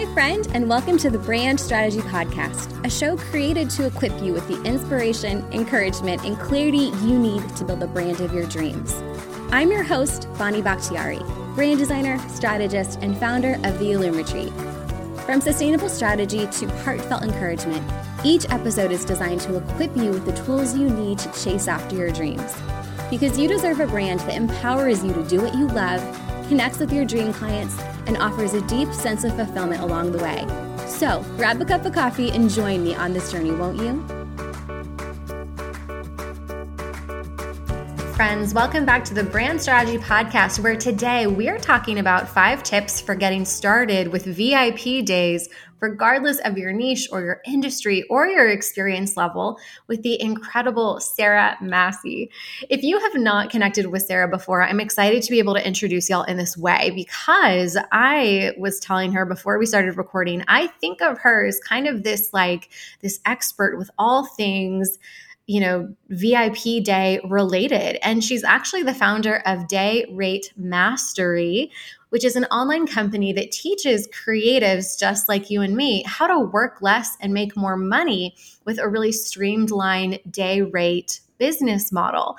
Hi, friend, and welcome to the Brand Strategy Podcast, a show created to equip you with the inspiration, encouragement, and clarity you need to build the brand of your dreams. I'm your host, Bonnie Bakhtiari, brand designer, strategist, and founder of the Illume Retreat. From sustainable strategy to heartfelt encouragement, each episode is designed to equip you with the tools you need to chase after your dreams. Because you deserve a brand that empowers you to do what you love, connects with your dream clients, and offers a deep sense of fulfillment along the way. So, grab a cup of coffee and join me on this journey, won't you? Friends, welcome back to the Brand Strategy Podcast, where today we are talking about five tips for getting started with VIP days regardless of your niche or your industry or your experience level, with the incredible Sarah Masci. If you have not connected with Sarah before, I'm excited to be able to introduce y'all in this way because I was telling her before we started recording, I think of her as kind of this like this expert with all things you know, VIP day related. And she's actually the founder of Day Rate Mastery, which is an online company that teaches creatives just like you and me how to work less and make more money with a really streamlined day rate business model.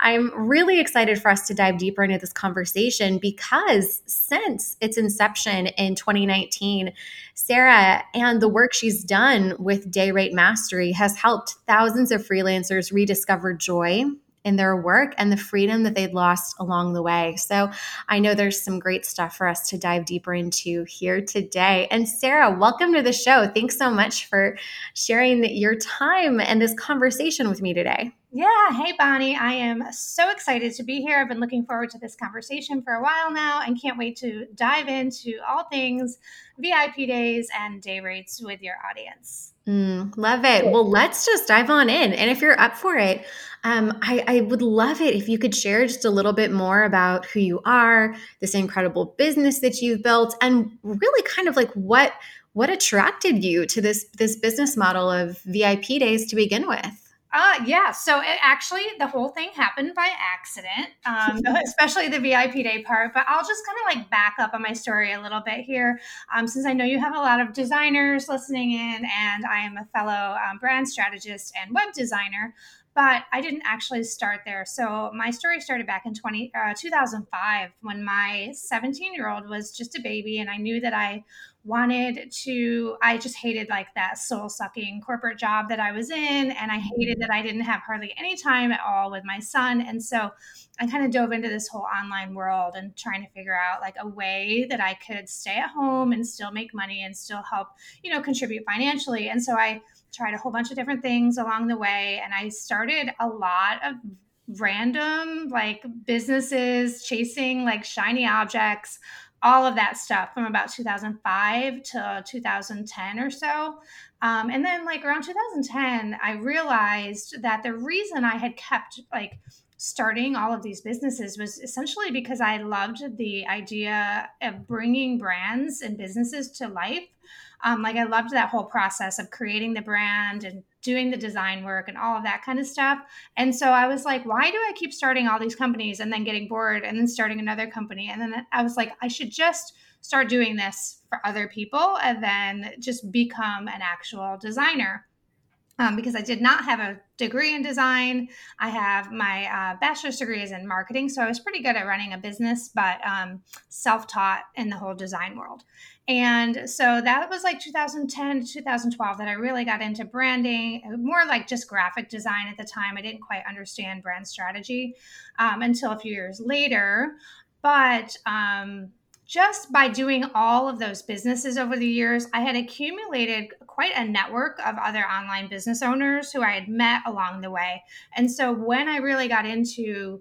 I'm really excited for us to dive deeper into this conversation because since its inception in 2019, Sarah and the work she's done with Day Rate Mastery has helped thousands of freelancers rediscover joy in their work and the freedom that they'd lost along the way. So I know there's some great stuff for us to dive deeper into here today. And Sarah, welcome to the show. Thanks so much for sharing your time and this conversation with me today. Yeah. Hey, Bonnie. I am so excited to be here. I've been looking forward to this conversation for a while now and can't wait to dive into all things VIP days and day rates with your audience. Mm, love it. Well, let's just dive on in. And if you're up for it, um, I, I would love it if you could share just a little bit more about who you are, this incredible business that you've built, and really kind of like what what attracted you to this this business model of VIP days to begin with. Uh, yeah. So it actually, the whole thing happened by accident, um, especially the VIP day part. But I'll just kind of like back up on my story a little bit here, um, since I know you have a lot of designers listening in, and I am a fellow um, brand strategist and web designer but I didn't actually start there. So my story started back in 20, uh, 2005 when my 17 year old was just a baby, and I knew that I wanted to i just hated like that soul sucking corporate job that i was in and i mm-hmm. hated that i didn't have hardly any time at all with my son and so i kind of dove into this whole online world and trying to figure out like a way that i could stay at home and still make money and still help you know contribute financially and so i tried a whole bunch of different things along the way and i started a lot of random like businesses chasing like shiny objects all of that stuff from about 2005 to 2010 or so. Um, and then, like around 2010, I realized that the reason I had kept like starting all of these businesses was essentially because I loved the idea of bringing brands and businesses to life. Um, like I loved that whole process of creating the brand and doing the design work and all of that kind of stuff. And so I was like, why do I keep starting all these companies and then getting bored and then starting another company? And then I was like, I should just start doing this for other people and then just become an actual designer um, because I did not have a degree in design. I have my uh, bachelor's degree is in marketing, so I was pretty good at running a business, but um, self-taught in the whole design world. And so that was like 2010 to 2012 that I really got into branding, more like just graphic design at the time. I didn't quite understand brand strategy um, until a few years later, but um, just by doing all of those businesses over the years, I had accumulated quite a network of other online business owners who I had met along the way. And so when I really got into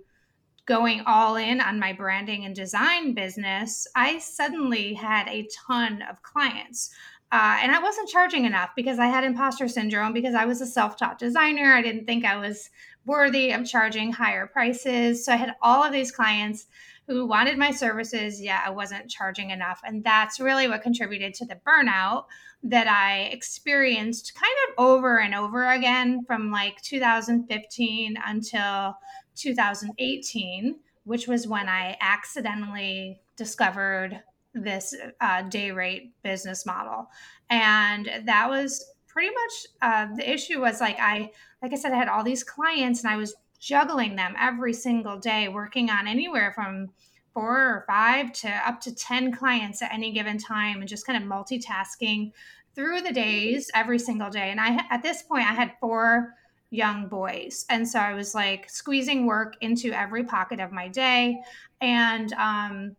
going all in on my branding and design business, I suddenly had a ton of clients. Uh, and I wasn't charging enough because I had imposter syndrome because I was a self taught designer. I didn't think I was worthy of charging higher prices. So I had all of these clients who wanted my services, yet I wasn't charging enough. And that's really what contributed to the burnout that I experienced kind of over and over again from like 2015 until 2018, which was when I accidentally discovered this uh, day rate business model. And that was pretty much uh, the issue was like I like I said I had all these clients and I was juggling them every single day working on anywhere from four or five to up to 10 clients at any given time and just kind of multitasking through the days every single day. And I at this point I had four young boys. And so I was like squeezing work into every pocket of my day. And um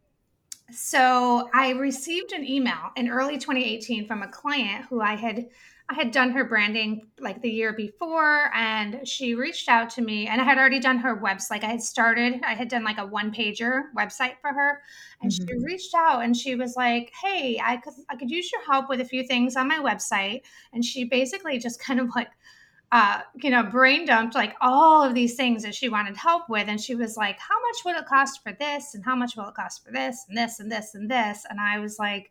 so I received an email in early 2018 from a client who I had I had done her branding like the year before, and she reached out to me, and I had already done her website. Like I had started, I had done like a one pager website for her, and mm-hmm. she reached out and she was like, "Hey, I could I could use your help with a few things on my website." And she basically just kind of like uh, you know, brain dumped like all of these things that she wanted help with. And she was like, How much would it cost for this? And how much will it cost for this and this and this and this? And I was like,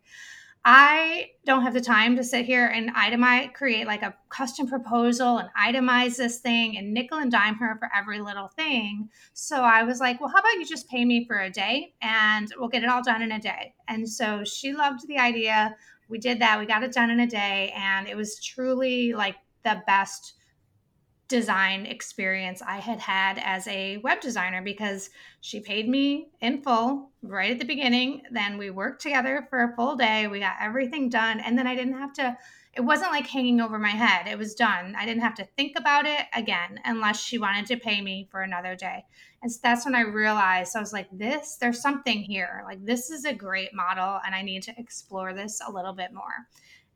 I don't have the time to sit here and itemize, create like a custom proposal and itemize this thing and nickel and dime her for every little thing. So I was like, well, how about you just pay me for a day and we'll get it all done in a day. And so she loved the idea. We did that. We got it done in a day. And it was truly like the best design experience I had had as a web designer because she paid me in full right at the beginning. Then we worked together for a full day. We got everything done. And then I didn't have to, it wasn't like hanging over my head. It was done. I didn't have to think about it again unless she wanted to pay me for another day. And so that's when I realized I was like, this, there's something here. Like, this is a great model, and I need to explore this a little bit more.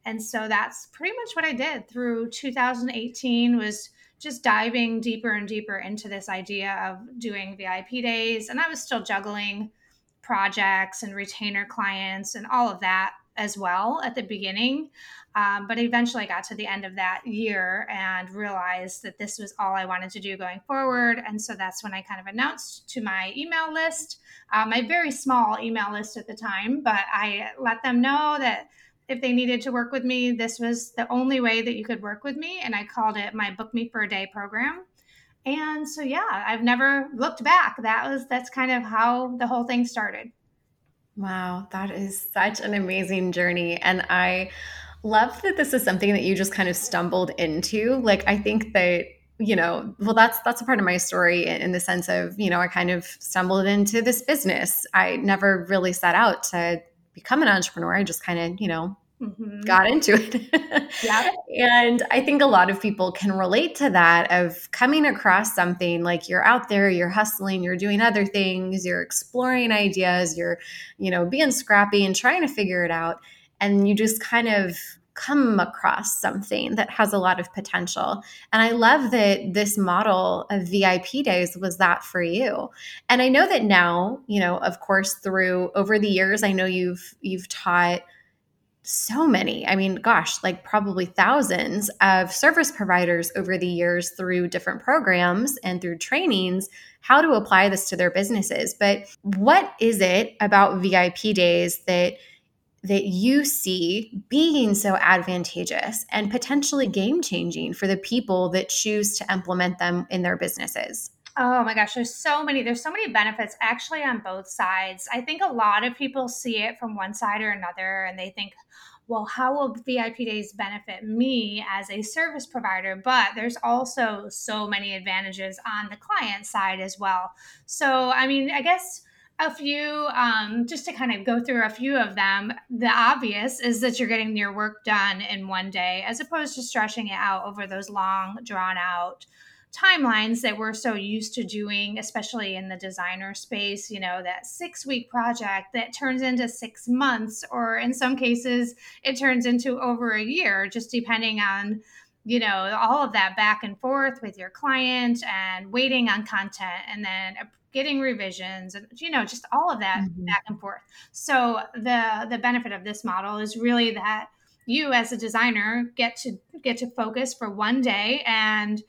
And so that's pretty much what I did through 2018 was just diving deeper and deeper into this idea of doing VIP days. And I was still juggling projects and retainer clients and all of that as well at the beginning. Um, but eventually I got to the end of that year and realized that this was all I wanted to do going forward. And so that's when I kind of announced to my email list, uh, my very small email list at the time, but I let them know that if they needed to work with me, this was the only way that you could work with me. And I called it my Book Me for a Day program. And so, yeah, I've never looked back. That was, that's kind of how the whole thing started. Wow, that is such an amazing journey. And I love that this is something that you just kind of stumbled into. Like, I think that you know well that's that's a part of my story in the sense of you know i kind of stumbled into this business i never really set out to become an entrepreneur. I just kind of, you know, Mm-hmm. got into it. yeah. And I think a lot of people can relate to that of coming across something like you're out there, you're hustling, you're doing other things, you're exploring ideas, you're, you know, being scrappy and trying to figure it out. And you just kind of come across something that has a lot of potential. And I love that this model of VIP days was that for you. And I know that now, you know, of course through over the years I know you've you've taught so many. I mean, gosh, like probably thousands of service providers over the years through different programs and through trainings how to apply this to their businesses. But what is it about VIP days that that you see being so advantageous and potentially game changing for the people that choose to implement them in their businesses? Oh my gosh, there's so many there's so many benefits actually on both sides. I think a lot of people see it from one side or another and they think, well, how will VIP days benefit me as a service provider? But there's also so many advantages on the client side as well. So, I mean, I guess a few um, just to kind of go through a few of them the obvious is that you're getting your work done in one day as opposed to stretching it out over those long drawn out timelines that we're so used to doing especially in the designer space you know that six week project that turns into six months or in some cases it turns into over a year just depending on you know all of that back and forth with your client and waiting on content and then getting revisions and you know just all of that mm-hmm. back and forth so the the benefit of this model is really that you as a designer get to get to focus for one day and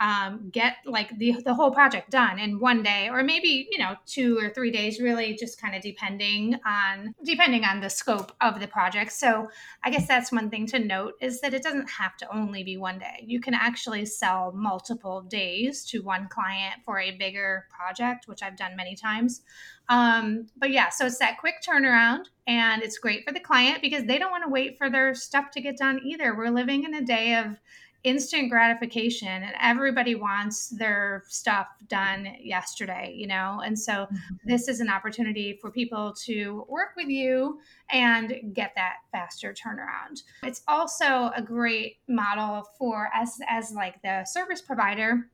um, get like the, the whole project done in one day or maybe you know two or three days really just kind of depending on depending on the scope of the project. So i guess that's one thing to note is that it doesn't have to only be one day. You can actually sell multiple days to one client for a bigger project which i've done many times. Um, but yeah so it's that quick turnaround and it's great for the client because they don't want to wait for their stuff to get done either. We're living in a day of instant gratification and everybody wants their stuff done yesterday you know? And so mm-hmm. this is an opportunity for people to work with you and get that faster turnaround. It's also a great model for us as like the service provider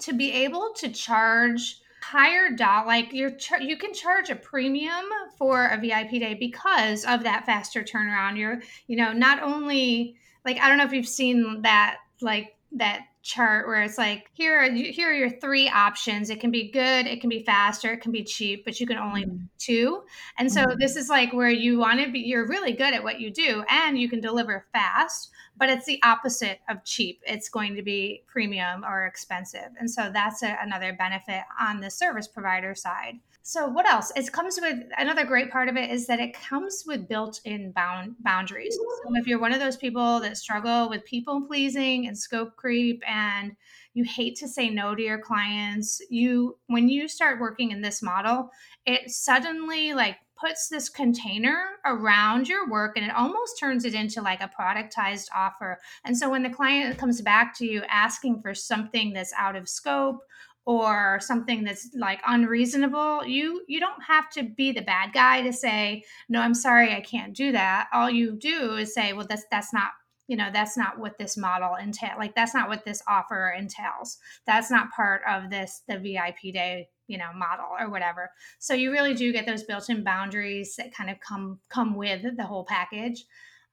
to be able to charge higher dollar like you're char- you can charge a premium for a vip day because of that faster turnaround. You're you know not only like I don't know if you've seen that like that chart where it's like here are here are your three options. It can be good it can be faster it can be cheap but you can only mm-hmm. two. And so mm-hmm. this is like where you want to be you're really good at what you do and you can deliver fast but it's the opposite of cheap. It's going to be premium or expensive. And so that's a, another benefit on the service provider side so what else? It comes with another great part of it is that it comes with built-in bound boundaries. So if you're one of those people that struggle with people pleasing and scope creep and you hate to say no to your clients, you when you start working in this model, it suddenly like puts this container around your work and it almost turns it into like a productized offer. And so when the client comes back to you asking for something that's out of scope or something that's like unreasonable you you don't have to be the bad guy to say no i'm sorry i can't do that. All you do is say well that's that's not you know that's not what this model entail like that's not what this offer entails. That's not part of this the vip day you know model or whatever. So you really do get those built-in boundaries that kind of come come with the whole package.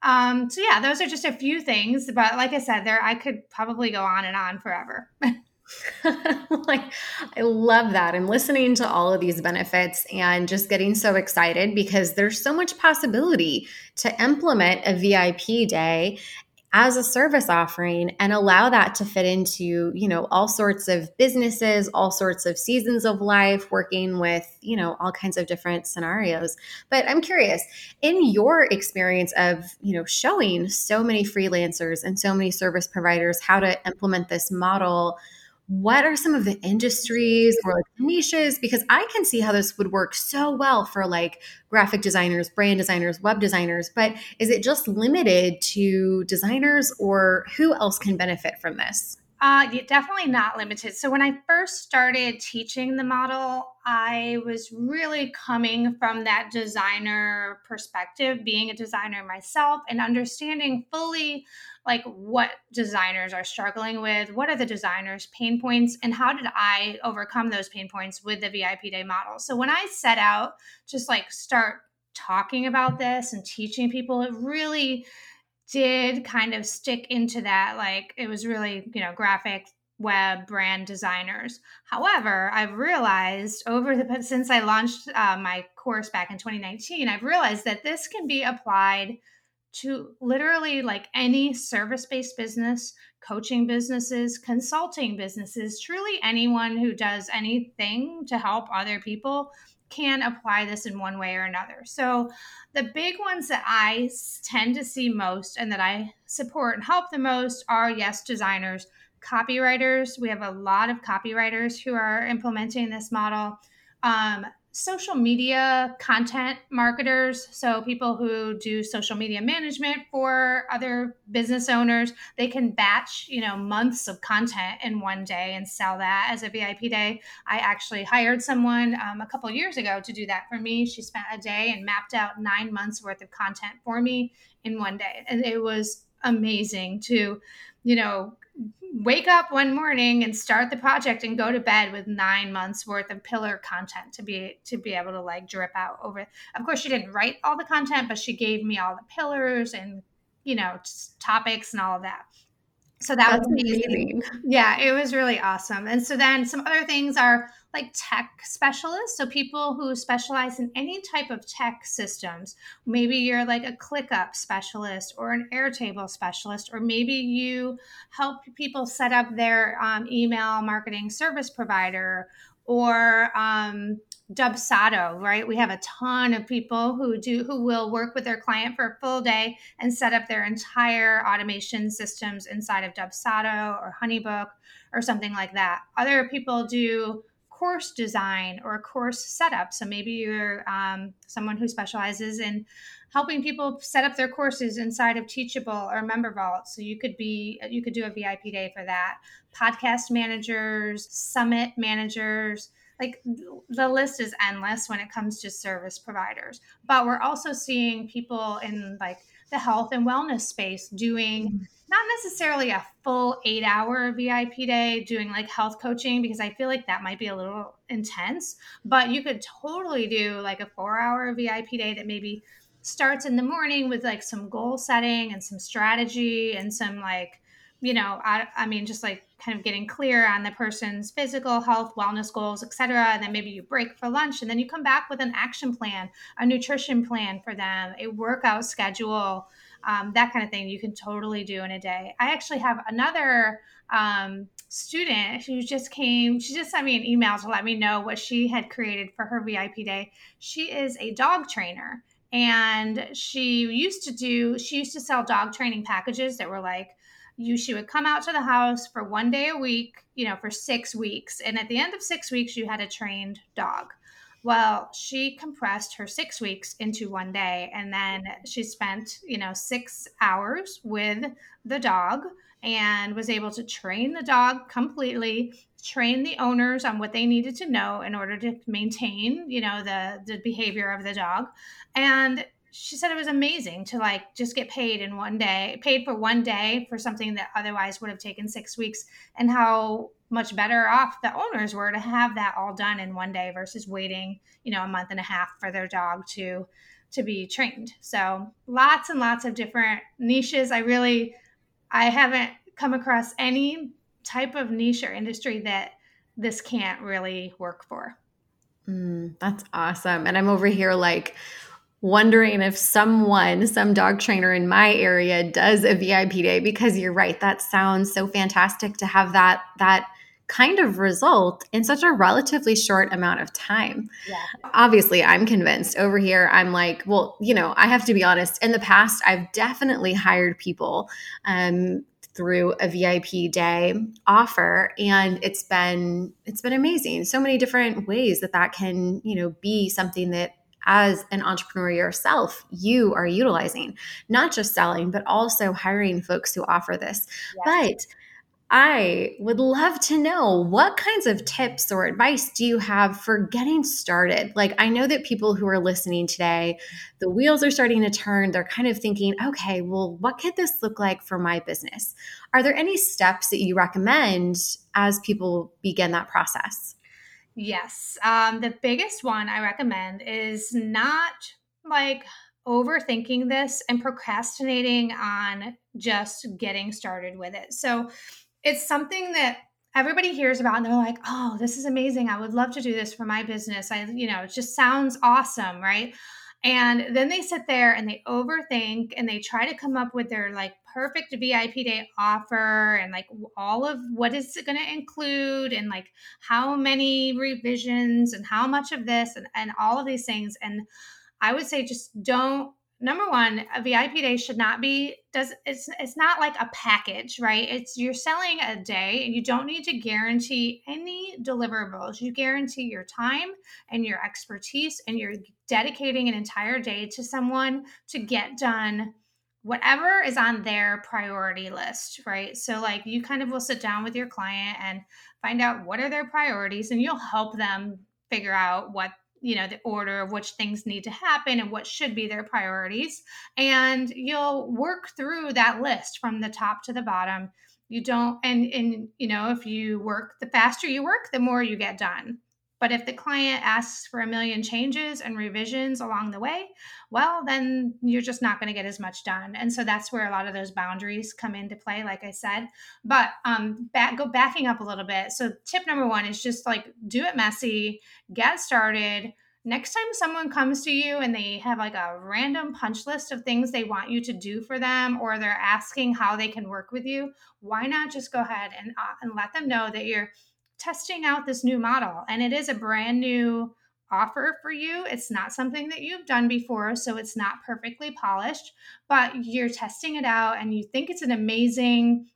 Um so yeah those are just a few things but like i said there i could probably go on and on forever like I love that. I'm listening to all of these benefits and just getting so excited because there's so much possibility to implement a VIP day as a service offering and allow that to fit into, you know, all sorts of businesses, all sorts of seasons of life, working with, you know, all kinds of different scenarios. But I'm curious, in your experience of, you know, showing so many freelancers and so many service providers how to implement this model, what are some of the industries or like niches because i can see how this would work so well for like graphic designers brand designers web designers but is it just limited to designers or who else can benefit from this uh, definitely not limited. So when I first started teaching the model, I was really coming from that designer perspective, being a designer myself and understanding fully like what designers are struggling with, what are the designers' pain points, and how did I overcome those pain points with the VIP day model. So when I set out just like start talking about this and teaching people, it really did kind of stick into that like it was really you know graphic web brand designers however i've realized over the since i launched uh, my course back in 2019 i've realized that this can be applied to literally like any service-based business coaching businesses consulting businesses truly anyone who does anything to help other people can apply this in one way or another. So, the big ones that I tend to see most and that I support and help the most are yes, designers, copywriters. We have a lot of copywriters who are implementing this model. Um, social media content marketers. So people who do social media management for other business owners they can batch you know months of content in one day and sell that as a vip day. I actually hired someone um, a couple years ago to do that for me. She spent a day and mapped out nine months worth of content for me in one day. And it was amazing to you know wake up one morning and start the project and go to bed with nine months worth of pillar content to be to be able to like drip out over of course she didn't write all the content but she gave me all the pillars and you know topics and all of that so that That's was amazing. amazing. Yeah, it was really awesome. And so then some other things are like tech specialists. So people who specialize in any type of tech systems. Maybe you're like a ClickUp specialist or an Airtable specialist, or maybe you help people set up their um, email marketing service provider or um, Dubsado, right? We have a ton of people who do who will work with their client for a full day and set up their entire automation systems inside of Dubsado or Honeybook or something like that. Other people do course design or a course setup. So maybe you're um, someone who specializes in helping people set up their courses inside of Teachable or Member Vault. So you could be you could do a VIP day for that. Podcast managers, summit managers, like the list is endless when it comes to service providers. But we're also seeing people in like the health and wellness space doing mm-hmm. not necessarily a full eight hour VIP day doing like health coaching because I feel like that might be a little intense, but you could totally do like a four hour VIP day that maybe starts in the morning with like some goal setting and some strategy and some like you know I, I mean just like kind of getting clear on the person's physical health wellness goals etc and then maybe you break for lunch and then you come back with an action plan a nutrition plan for them a workout schedule um, that kind of thing you can totally do in a day. I actually have another um, student who just came she just sent me an email to let me know what she had created for her vip day. She is a dog trainer and she used to do she used to sell dog training packages that were like you she would come out to the house for one day a week you know for six weeks. And at the end of six weeks you had a trained dog. Well she compressed her six weeks into one day. And then she spent you know six hours with the dog and was able to train the dog completely train the owners on what they needed to know in order to maintain you know the the behavior of the dog. And she said it was amazing to like just get paid in one day paid for one day for something that otherwise would have taken six weeks and how much better off the owners were to have that all done in one day versus waiting you know a month and a half for their dog to to be trained so lots and lots of different niches i really i haven't come across any type of niche or industry that this can't really work for. Mm, that's awesome. And I'm over here like wondering if someone, some dog trainer in my area does a VIP day because you're right. That sounds so fantastic to have that that kind of result in such a relatively short amount of time. Yeah. Obviously, I'm convinced over here. I'm like, well, you know, I have to be honest. In the past, I've definitely hired people um, through a VIP day offer and it's been it's been amazing so many different ways that that can you know be something that as an entrepreneur yourself you are utilizing not just selling but also hiring folks who offer this but I would love to know what kinds of tips or advice do you have for getting started? Like, I know that people who are listening today, the wheels are starting to turn. They're kind of thinking, okay, well, what could this look like for my business? Are there any steps that you recommend as people begin that process? Yes. Um, the biggest one I recommend is not like overthinking this and procrastinating on just getting started with it. So, it's something that everybody hears about and they're like, oh, this is amazing. I would love to do this for my business. I, you know, it just sounds awesome, right? And then they sit there and they overthink and they try to come up with their like perfect VIP day offer and like all of what is it going to include and like how many revisions and how much of this and, and all of these things. And I would say just don't number one a vip day should not be does it's it's not like a package right it's you're selling a day and you don't need to guarantee any deliverables you guarantee your time and your expertise and you're dedicating an entire day to someone to get done whatever is on their priority list right? So like you kind of will sit down with your client and find out what are their priorities and you'll help them figure out what you know the order of which things need to happen and what should be their priorities. And you'll work through that list from the top to the bottom. You don't and and you know if you work the faster you work the more you get done But if the client asks for a million changes and revisions along the way, well, then you're just not going to get as much done. And so that's where a lot of those boundaries come into play, like I said. But um, back, go backing up a little bit. So tip number one is just like do it messy, get started. Next time someone comes to you and they have like a random punch list of things they want you to do for them, or they're asking how they can work with you, why not just go ahead and, uh, and let them know that you're testing out this new model and it is a brand new offer for you. It's not something that you've done before, so it's not perfectly polished, but you're testing it out and you think it's an amazing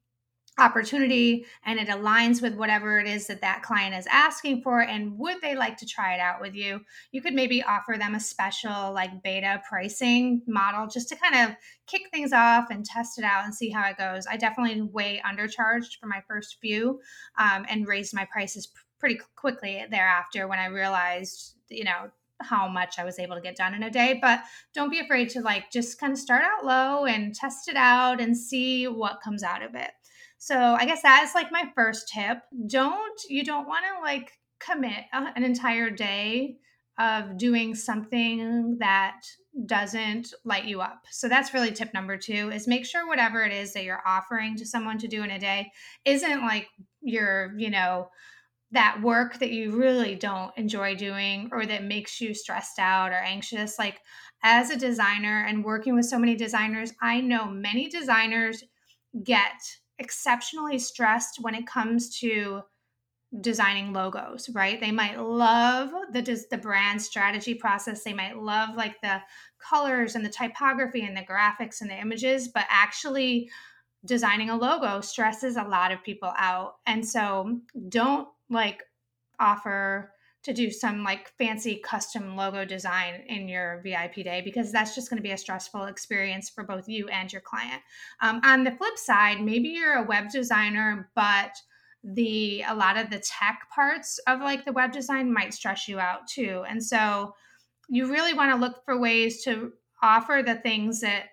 opportunity and it aligns with whatever it is that that client is asking for and would they like to try it out with you you could maybe offer them a special like beta pricing model just to kind of kick things off and test it out and see how it goes i definitely way undercharged for my first few um, and raised my prices pretty quickly thereafter when i realized you know how much I was able to get done in a day. But don't be afraid to like just kind of start out low and test it out and see what comes out of it. So I guess that's like my first tip. Don't you don't want to like commit an entire day of doing something that doesn't light you up. So that's really tip number 2 is make sure whatever it is that you're offering to someone to do in a day isn't like your, you know, that work that you really don't enjoy doing or that makes you stressed out or anxious. Like as a designer and working with so many designers, I know many designers get exceptionally stressed when it comes to designing logos right? They might love the the brand strategy process. They might love like the colors and the typography and the graphics and the images but actually designing a logo stresses a lot of people out. And so don't like offer to do some like fancy custom logo design in your VIP day because that's just going to be a stressful experience for both you and your client. Um, on the flip side, maybe you're a web designer, but the a lot of the tech parts of like the web design might stress you out too. And so you really want to look for ways to offer the things that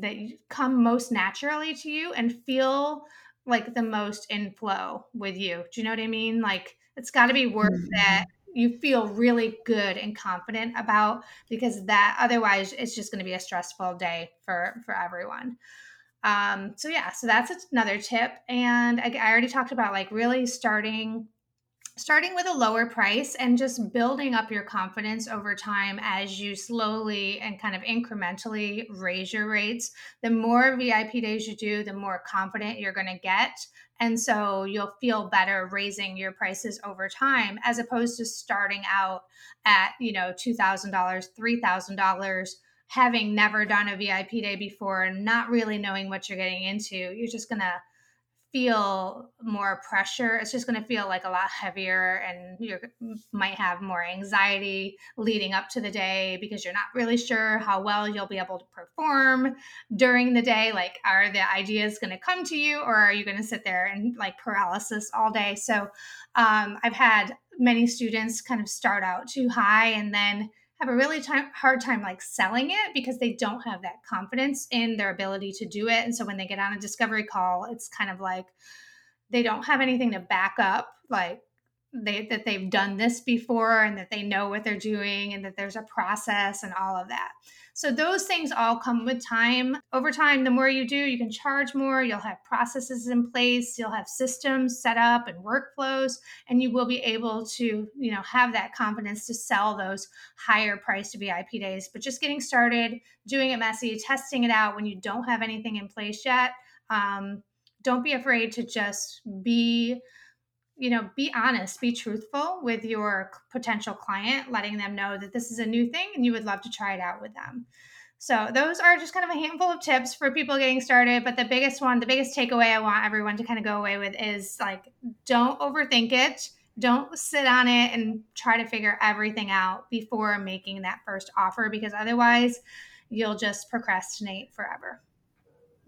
that come most naturally to you and feel like the most in flow with you. Do you know what I mean? Like it's got to be worth mm-hmm. You feel really good and confident about because that otherwise it's just going to be a stressful day for for everyone um so yeah so that's another tip and I, I already talked about like really starting starting with a lower price and just building up your confidence over time as you slowly and kind of incrementally raise your rates. The more VIP days you do, the more confident you're going to get. And so you'll feel better raising your prices over time as opposed to starting out at, you know, $2,000, $3,000 having never done a VIP day before and not really knowing what you're getting into. You're just going to feel more pressure. It's just going to feel like a lot heavier, and you might have more anxiety leading up to the day because you're not really sure how well you'll be able to perform during the day. Like, are the ideas going to come to you, or are you going to sit there and like paralysis all day? So, um, I've had many students kind of start out too high and then have a really time, hard time like selling it because they don't have that confidence in their ability to do it. And so when they get on a discovery call, it's kind of like they don't have anything to back up like they that they've done this before and that they know what they're doing and that there's a process and all of that. So those things all come with time. Over time, the more you do, you can charge more, you'll have processes in place, you'll have systems set up and workflows, and you will be able to, you know, have that confidence to sell those higher priced VIP days. But just getting started, doing it messy, testing it out when you don't have anything in place yet. Um, don't be afraid to just be you know be honest be truthful with your potential client letting them know that this is a new thing and you would love to try it out with them. So those are just kind of a handful of tips for people getting started but the biggest one the biggest takeaway i want everyone to kind of go away with is like don't overthink it. Don't sit on it and try to figure everything out before making that first offer because otherwise you'll just procrastinate forever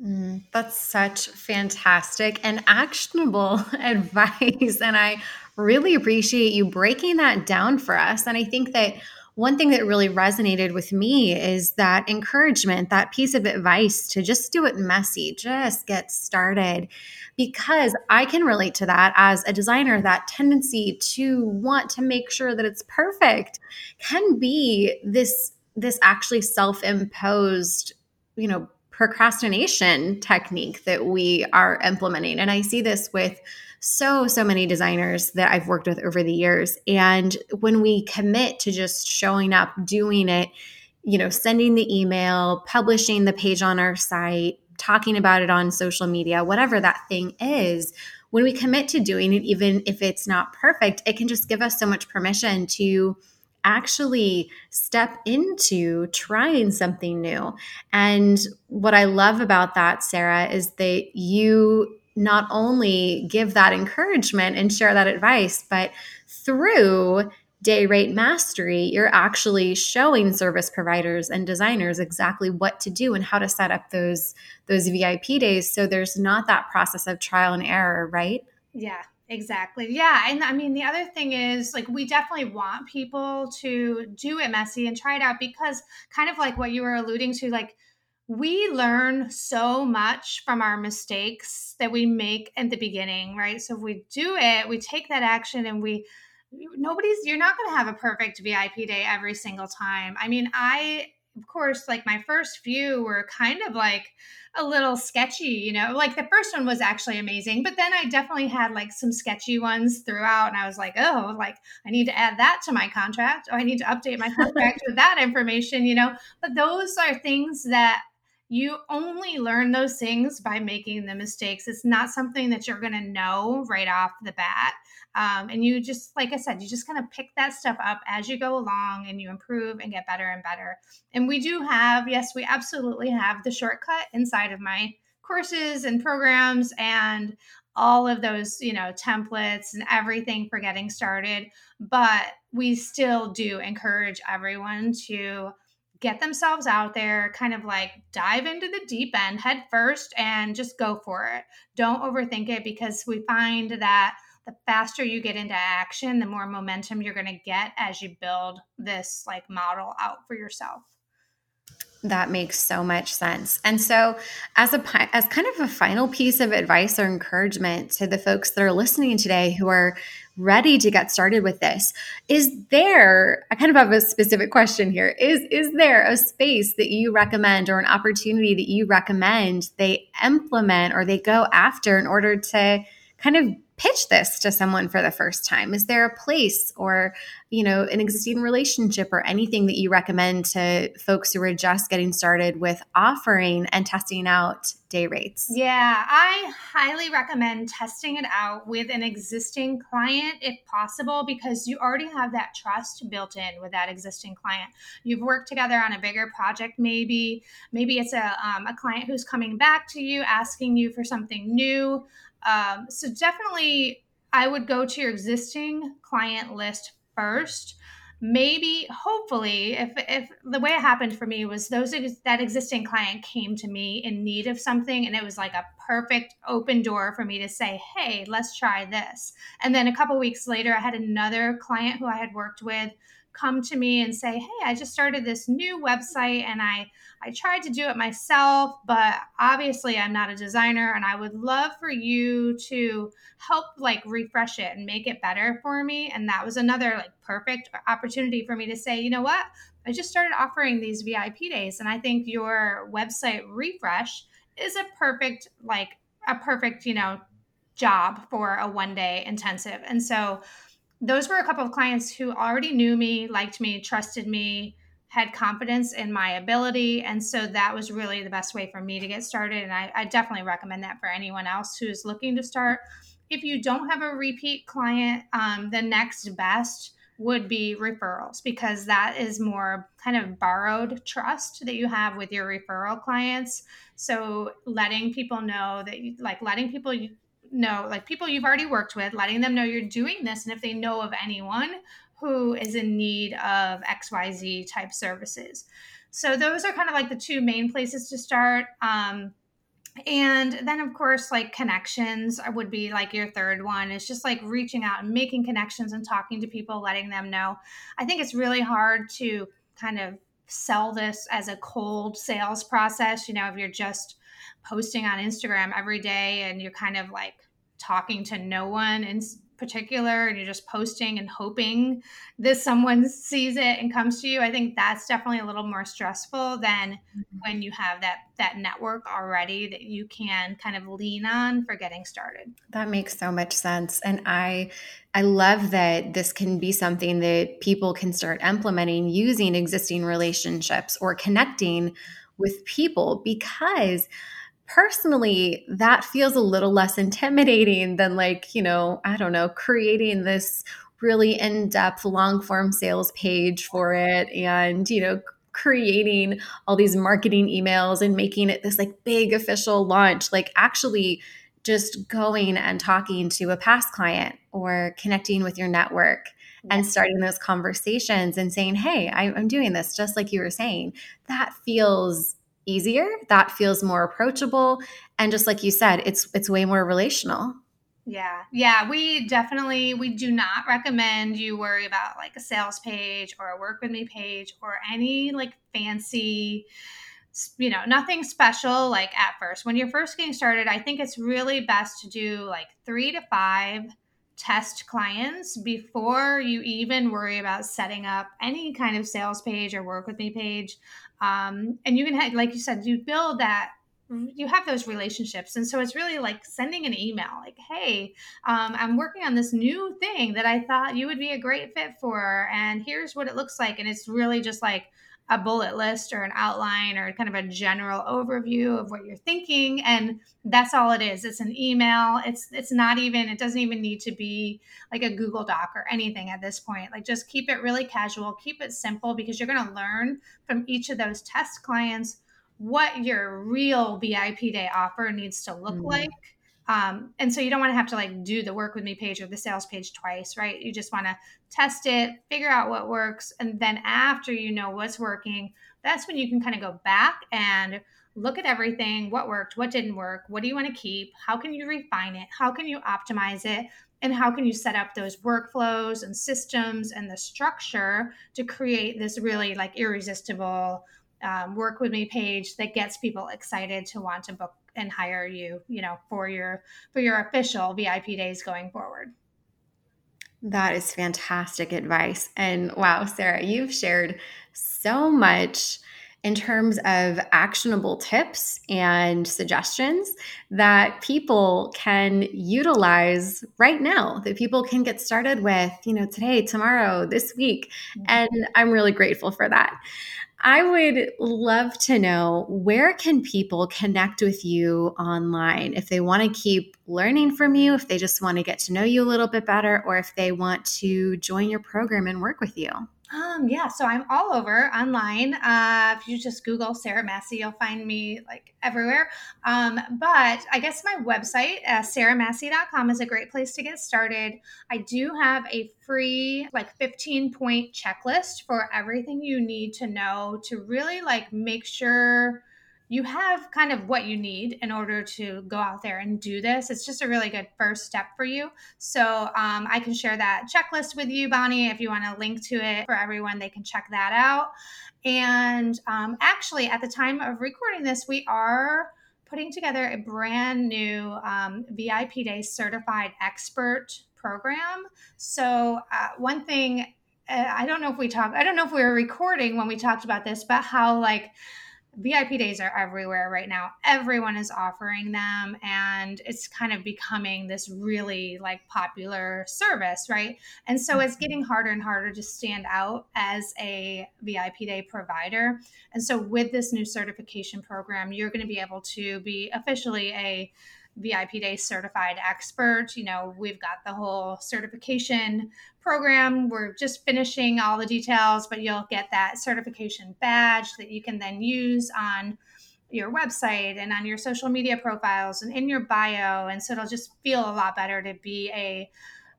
Mm, that's such fantastic and actionable advice. And I really appreciate you breaking that down for us. And I think that one thing that really resonated with me is that encouragement, that piece of advice to just do it messy, just get started. Because I can relate to that as a designer, that tendency to want to make sure that it's perfect can be this this actually self-imposed, you know, procrastination technique that we are implementing. And I see this with so, so many designers that I've worked with over the years. And when we commit to just showing up, doing it, you know, sending the email, publishing the page on our site, talking about it on social media, whatever that thing is, when we commit to doing it, even if it's not perfect, it can just give us so much permission to actually step into trying something new. And what I love about that, Sarah, is that you not only give that encouragement and share that advice, but through day rate mastery, you're actually showing service providers and designers exactly what to do and how to set up those those VIP days so there's not that process of trial and error, right? Yeah, Exactly. Yeah. And I mean, the other thing is like, we definitely want people to do it messy and try it out because, kind of like what you were alluding to, like, we learn so much from our mistakes that we make at the beginning, right? So if we do it, we take that action and we, nobody's, you're not going to have a perfect VIP day every single time. I mean, I, of course, like my first few were kind of like a little sketchy, you know, like the first one was actually amazing, but then I definitely had like some sketchy ones throughout. And I was like, oh, like I need to add that to my contract. Oh, I need to update my contract with that information, you know. But those are things that you only learn those things by making the mistakes. It's not something that you're going to know right off the bat. Um, and you just, like I said, you just kind of pick that stuff up as you go along and you improve and get better and better. And we do have, yes, we absolutely have the shortcut inside of my courses and programs and all of those, you know, templates and everything for getting started. But we still do encourage everyone to get themselves out there, kind of like dive into the deep end head first and just go for it. Don't overthink it because we find that the faster you get into action, the more momentum you're going to get as you build this like model out for yourself. That makes so much sense. And so, as a as kind of a final piece of advice or encouragement to the folks that are listening today who are ready to get started with this, is there I kind of have a specific question here. Is is there a space that you recommend or an opportunity that you recommend they implement or they go after in order to kind of pitch this to someone for the first time? Is there a place or, you know, an existing relationship or anything that you recommend to folks who are just getting started with offering and testing out day rates? Yeah, I highly recommend testing it out with an existing client if possible because you already have that trust built in with that existing client. You've worked together on a bigger project maybe, maybe it's a um, a client who's coming back to you asking you for something new. Um, so definitely, I would go to your existing client list first. Maybe, hopefully, if if the way it happened for me was those that existing client came to me in need of something, and it was like a perfect open door for me to say, "Hey, let's try this." And then a couple weeks later, I had another client who I had worked with come to me and say, "Hey, I just started this new website and I I tried to do it myself, but obviously I'm not a designer and I would love for you to help like refresh it and make it better for me." And that was another like perfect opportunity for me to say, "You know what? I just started offering these VIP days and I think your website refresh is a perfect like a perfect, you know, job for a one day intensive." And so those were a couple of clients who already knew me, liked me, trusted me, had confidence in my ability. And so that was really the best way for me to get started. And I, I, definitely recommend that for anyone else who's looking to start. If you don't have a repeat client, um, the next best would be referrals because that is more kind of borrowed trust that you have with your referral clients. So letting people know that, you, like, letting people know, like people you've already worked with, letting them know you're doing this. And if they know of anyone who is in need of XYZ type services. So those are kind of like the two main places to start. Um, and then of course like connections would be like your third one it's just like reaching out and making connections and talking to people letting them know i think it's really hard to kind of sell this as a cold sales process you know if you're just posting on instagram every day and you're kind of like talking to no one in particular and you're just posting and hoping that someone sees it and comes to you i think that's definitely a little more stressful than mm-hmm. when you have that that network already that you can kind of lean on for getting started that makes so much sense and i i love that this can be something that people can start implementing using existing relationships or connecting with people because personally, that feels a little less intimidating than, like, you know, I don't know, creating this really in depth long form sales page for it and, you know, creating all these marketing emails and making it this like big official launch. Like, actually, just going and talking to a past client or connecting with your network and starting those conversations and saying, Hey, I'm doing this, just like you were saying, that feels easier that feels more approachable and just like you said it's it's way more relational. Yeah. Yeah we definitely we do not recommend you worry about like a sales page or a work with me page or any like fancy you know nothing special like at first. When you're first getting started i think it's really best to do like three to five test clients before you even worry about setting up any kind of sales page or work with me page. Um, and you can like you said you build that you have those relationships. And so it's really like sending an email like hey um, i'm working on this new thing that i thought you would be a great fit for and here's what it looks like. And it's really just like a bullet list or an outline or kind of a general overview of what you're thinking and that's all it is. It's an email. It's it's not even it doesn't even need to be like a google doc or anything at this point. Like just keep it really casual keep it simple because you're going to learn from each of those test clients what your real vip day offer needs to look mm-hmm. like um, and so you don't want to have to like do the work with me page or the sales page twice, right? You just want to test it, figure out what works. And then after you know what's working, that's when you can kind of go back and look at everything what worked, what didn't work, what do you want to keep, how can you refine it, how can you optimize it, and how can you set up those workflows and systems and the structure to create this really like irresistible um, work with me page that gets people excited to want to book and hire you you know for your for your official vip days going forward. That is fantastic advice. And wow sarah you've shared so much in terms of actionable tips and suggestions that people can utilize right now that people can get started with you know today tomorrow this week. Mm-hmm. and i'm really grateful for that I would love to know where can people connect with you online if they want to keep learning from you, if they just want to get to know you a little bit better, or if they want to join your program and work with you. Um, yeah, so I'm all over online. Uh, if you just Google Sarah Masci, you'll find me like everywhere. Um, but I guess my website, uh, sarahmasci.com, is a great place to get started. I do have a free, like 15 point checklist for everything you need to know to really like make sure you have kind of what you need in order to go out there and do this. It's just a really good first step for you. So um, I can share that checklist with you, Bonnie, if you want to link to it for everyone, they can check that out. And um, actually, at the time of recording this, we are putting together a brand new um, VIP Day certified expert program. So, uh, one thing uh, I don't know if we talked, I don't know if we were recording when we talked about this, but how like, VIP days are everywhere right now. Everyone is offering them and it's kind of becoming this really like popular service, right? And so it's mm-hmm. getting harder and harder to stand out as a VIP day provider. And so with this new certification program, you're going to be able to be officially a VIP Day certified expert. You know, we've got the whole certification program. We're just finishing all the details, but you'll get that certification badge that you can then use on your website and on your social media profiles and in your bio. And so it'll just feel a lot better to be a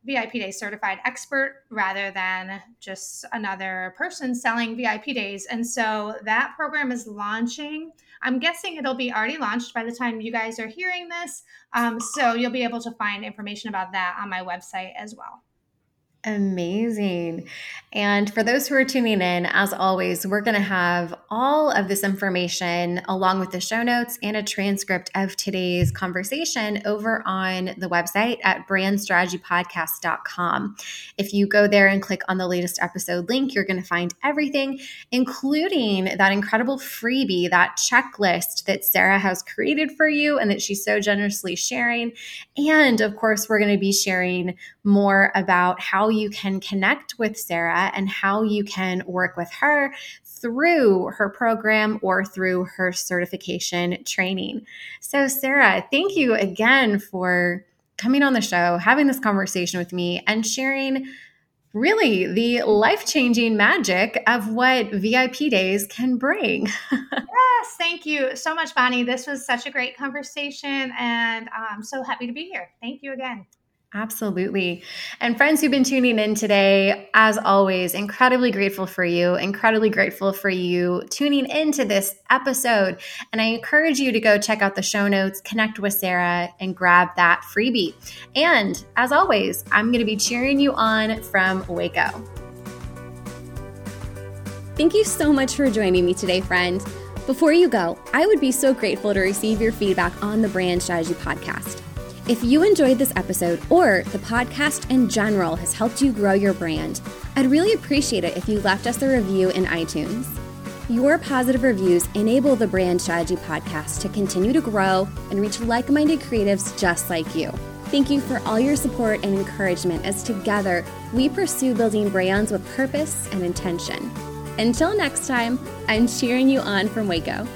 VIP Day certified expert rather than just another person selling VIP days. And so that program is launching. I'm guessing it'll be already launched by the time you guys are hearing this. Um, so you'll be able to find information about that on my website as well. Amazing. And for those who are tuning in, as always, we're going to have all of this information along with the show notes and a transcript of today's conversation over on the website at brandstrategypodcast.com. If you go there and click on the latest episode link, you're going to find everything, including that incredible freebie, that checklist that Sarah has created for you and that she's so generously sharing. And of course, we're going to be sharing more about you can connect with Sarah and how you can work with her through her program or through her certification training. So, Sarah, thank you again for coming on the show, having this conversation with me, and sharing really the life changing magic of what VIP days can bring. yes, thank you so much, Bonnie. This was such a great conversation, and I'm so happy to be here. Thank you again. Absolutely. And friends who've been tuning in today, as always, incredibly grateful for you, incredibly grateful for you tuning into this episode. And I encourage you to go check out the show notes, connect with Sarah, and grab that freebie. And as always, I'm going to be cheering you on from Waco. Thank you so much for joining me today, friend. Before you go, I would be so grateful to receive your feedback on the Brand Strategy Podcast. If you enjoyed this episode or the podcast in general has helped you grow your brand, I'd really appreciate it if you left us a review in iTunes. Your positive reviews enable the Brand Strategy Podcast to continue to grow and reach like minded creatives just like you. Thank you for all your support and encouragement as together we pursue building brands with purpose and intention. Until next time, I'm cheering you on from Waco.